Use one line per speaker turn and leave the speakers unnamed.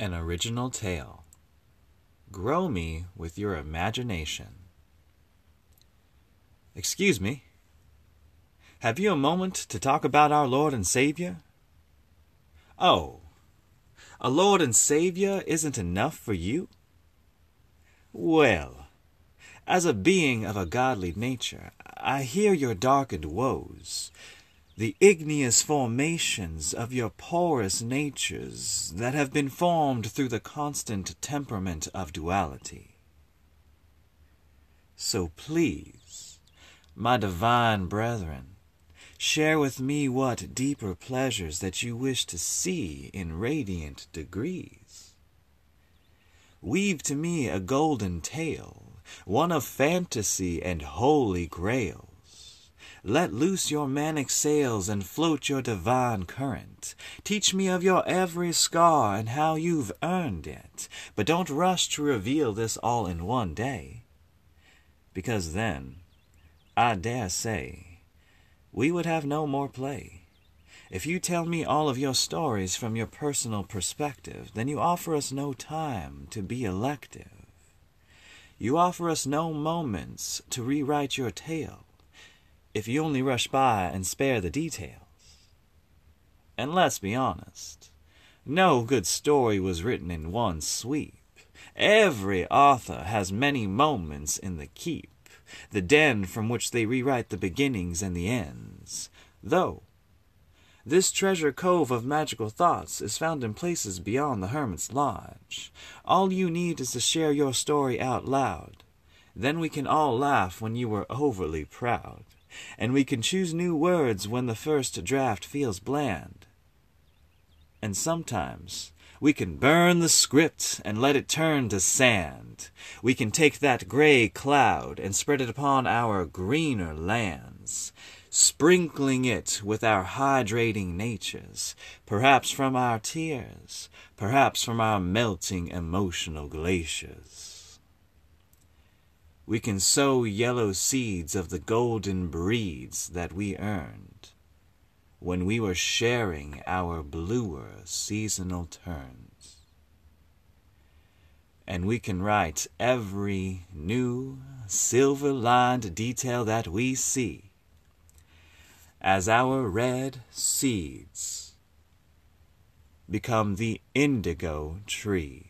An original tale. Grow me with your imagination. Excuse me. Have you a moment to talk about our Lord and Savior? Oh, a Lord and Savior isn't enough for you? Well, as a being of a godly nature, I hear your darkened woes, the igneous formations of your porous natures that have been formed through the constant temperament of duality. So please, my divine brethren, share with me what deeper pleasures that you wish to see in radiant degrees. Weave to me a golden tale, one of fantasy and holy grails. Let loose your manic sails and float your divine current. Teach me of your every scar and how you've earned it. But don't rush to reveal this all in one day. Because then, I dare say, we would have no more play. If you tell me all of your stories from your personal perspective, then you offer us no time to be elective. You offer us no moments to rewrite your tale if you only rush by and spare the details. And let's be honest, no good story was written in one sweep. Every author has many moments in the keep, the den from which they rewrite the beginnings and the ends. Though, this treasure cove of magical thoughts is found in places beyond the hermit's lodge. All you need is to share your story out loud. Then we can all laugh when you are overly proud and we can choose new words when the first draft feels bland. And sometimes we can burn the script and let it turn to sand. We can take that gray cloud and spread it upon our greener lands, sprinkling it with our hydrating natures, perhaps from our tears, perhaps from our melting emotional glaciers we can sow yellow seeds of the golden breeds that we earned when we were sharing our bluer seasonal turns. And we can write every new silver lined detail that we see as our red seeds become the indigo tree.